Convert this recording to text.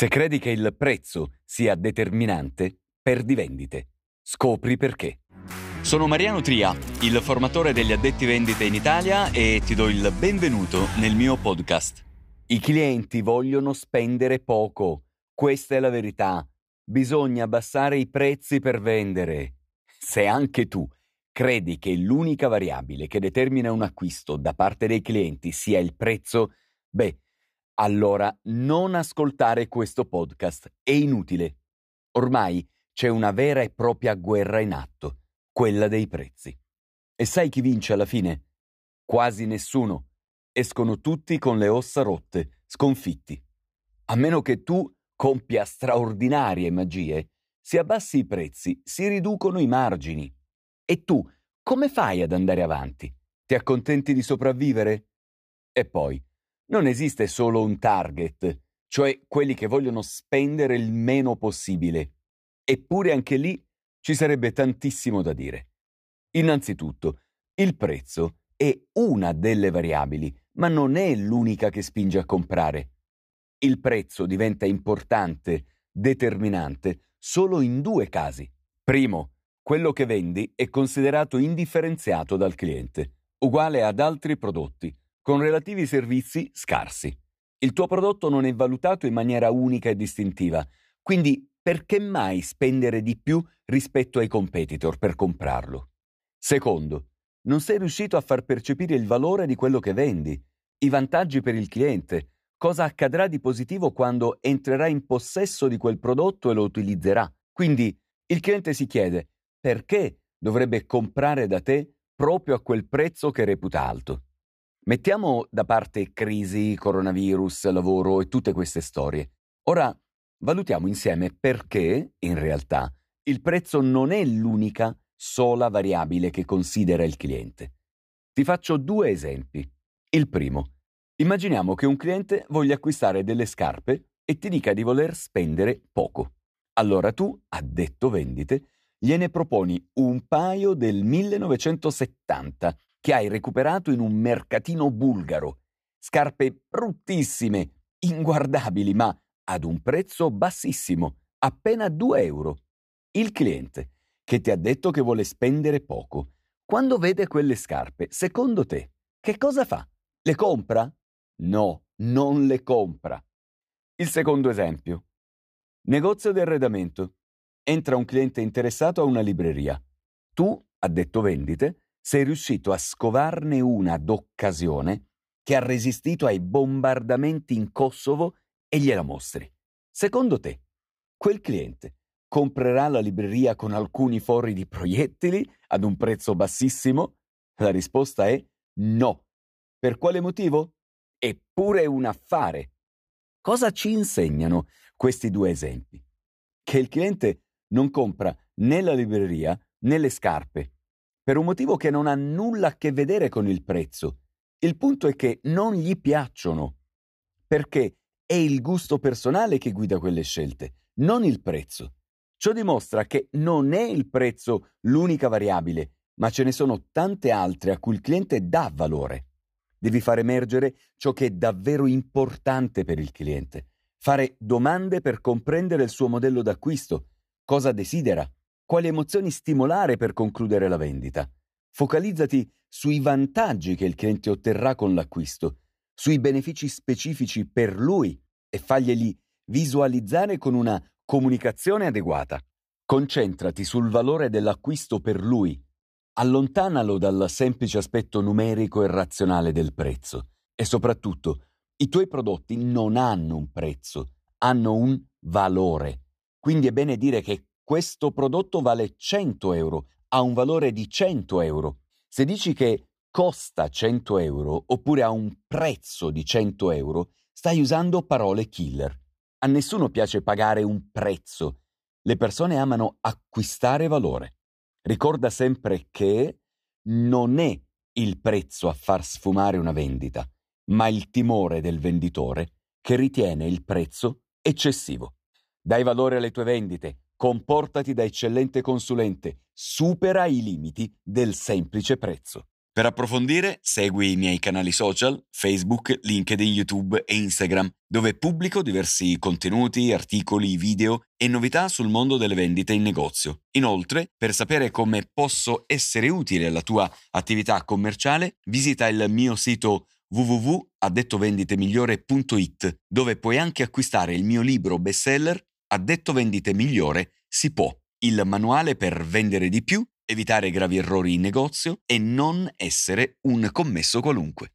Se credi che il prezzo sia determinante, perdi vendite. Scopri perché. Sono Mariano Tria, il formatore degli addetti vendite in Italia e ti do il benvenuto nel mio podcast. I clienti vogliono spendere poco. Questa è la verità. Bisogna abbassare i prezzi per vendere. Se anche tu credi che l'unica variabile che determina un acquisto da parte dei clienti sia il prezzo, beh, allora non ascoltare questo podcast. È inutile. Ormai c'è una vera e propria guerra in atto, quella dei prezzi. E sai chi vince alla fine? Quasi nessuno. Escono tutti con le ossa rotte, sconfitti. A meno che tu compia straordinarie magie, se abbassi i prezzi si riducono i margini. E tu come fai ad andare avanti? Ti accontenti di sopravvivere? E poi, non esiste solo un target, cioè quelli che vogliono spendere il meno possibile. Eppure anche lì ci sarebbe tantissimo da dire. Innanzitutto, il prezzo è una delle variabili, ma non è l'unica che spinge a comprare. Il prezzo diventa importante, determinante, solo in due casi. Primo, quello che vendi è considerato indifferenziato dal cliente, uguale ad altri prodotti, con relativi servizi scarsi. Il tuo prodotto non è valutato in maniera unica e distintiva, quindi perché mai spendere di più rispetto ai competitor per comprarlo? Secondo, non sei riuscito a far percepire il valore di quello che vendi, i vantaggi per il cliente, cosa accadrà di positivo quando entrerà in possesso di quel prodotto e lo utilizzerà. Quindi il cliente si chiede perché dovrebbe comprare da te proprio a quel prezzo che reputa alto. Mettiamo da parte crisi, coronavirus, lavoro e tutte queste storie. Ora valutiamo insieme perché, in realtà, il prezzo non è l'unica sola variabile che considera il cliente. Ti faccio due esempi. Il primo. Immaginiamo che un cliente voglia acquistare delle scarpe e ti dica di voler spendere poco. Allora tu, addetto vendite, gliene proponi un paio del 1970 che hai recuperato in un mercatino bulgaro. Scarpe bruttissime, inguardabili, ma ad un prezzo bassissimo, appena 2 euro. Il cliente, che ti ha detto che vuole spendere poco, quando vede quelle scarpe, secondo te, che cosa fa? Le compra? No, non le compra. Il secondo esempio. Negozio di arredamento. Entra un cliente interessato a una libreria. Tu, addetto vendite, sei riuscito a scovarne una d'occasione che ha resistito ai bombardamenti in Kosovo e gliela mostri. Secondo te, quel cliente comprerà la libreria con alcuni forri di proiettili ad un prezzo bassissimo? La risposta è no. Per quale motivo? Eppure un affare. Cosa ci insegnano questi due esempi? Che il cliente non compra né la libreria né le scarpe per un motivo che non ha nulla a che vedere con il prezzo. Il punto è che non gli piacciono, perché è il gusto personale che guida quelle scelte, non il prezzo. Ciò dimostra che non è il prezzo l'unica variabile, ma ce ne sono tante altre a cui il cliente dà valore. Devi far emergere ciò che è davvero importante per il cliente, fare domande per comprendere il suo modello d'acquisto, cosa desidera, quali emozioni stimolare per concludere la vendita. Focalizzati sui vantaggi che il cliente otterrà con l'acquisto, sui benefici specifici per lui e faglieli visualizzare con una comunicazione adeguata. Concentrati sul valore dell'acquisto per lui. Allontanalo dal semplice aspetto numerico e razionale del prezzo. E soprattutto, i tuoi prodotti non hanno un prezzo, hanno un valore. Quindi è bene dire che questo prodotto vale 100 euro, ha un valore di 100 euro. Se dici che costa 100 euro oppure ha un prezzo di 100 euro, stai usando parole killer. A nessuno piace pagare un prezzo. Le persone amano acquistare valore. Ricorda sempre che non è il prezzo a far sfumare una vendita, ma il timore del venditore che ritiene il prezzo eccessivo. Dai valore alle tue vendite, Comportati da eccellente consulente, supera i limiti del semplice prezzo. Per approfondire, segui i miei canali social, Facebook, LinkedIn, YouTube e Instagram, dove pubblico diversi contenuti, articoli, video e novità sul mondo delle vendite in negozio. Inoltre, per sapere come posso essere utile alla tua attività commerciale, visita il mio sito www.addettovenditemigliore.it, dove puoi anche acquistare il mio libro bestseller Addetto vendite migliore si può, il manuale per vendere di più evitare gravi errori in negozio e non essere un commesso qualunque.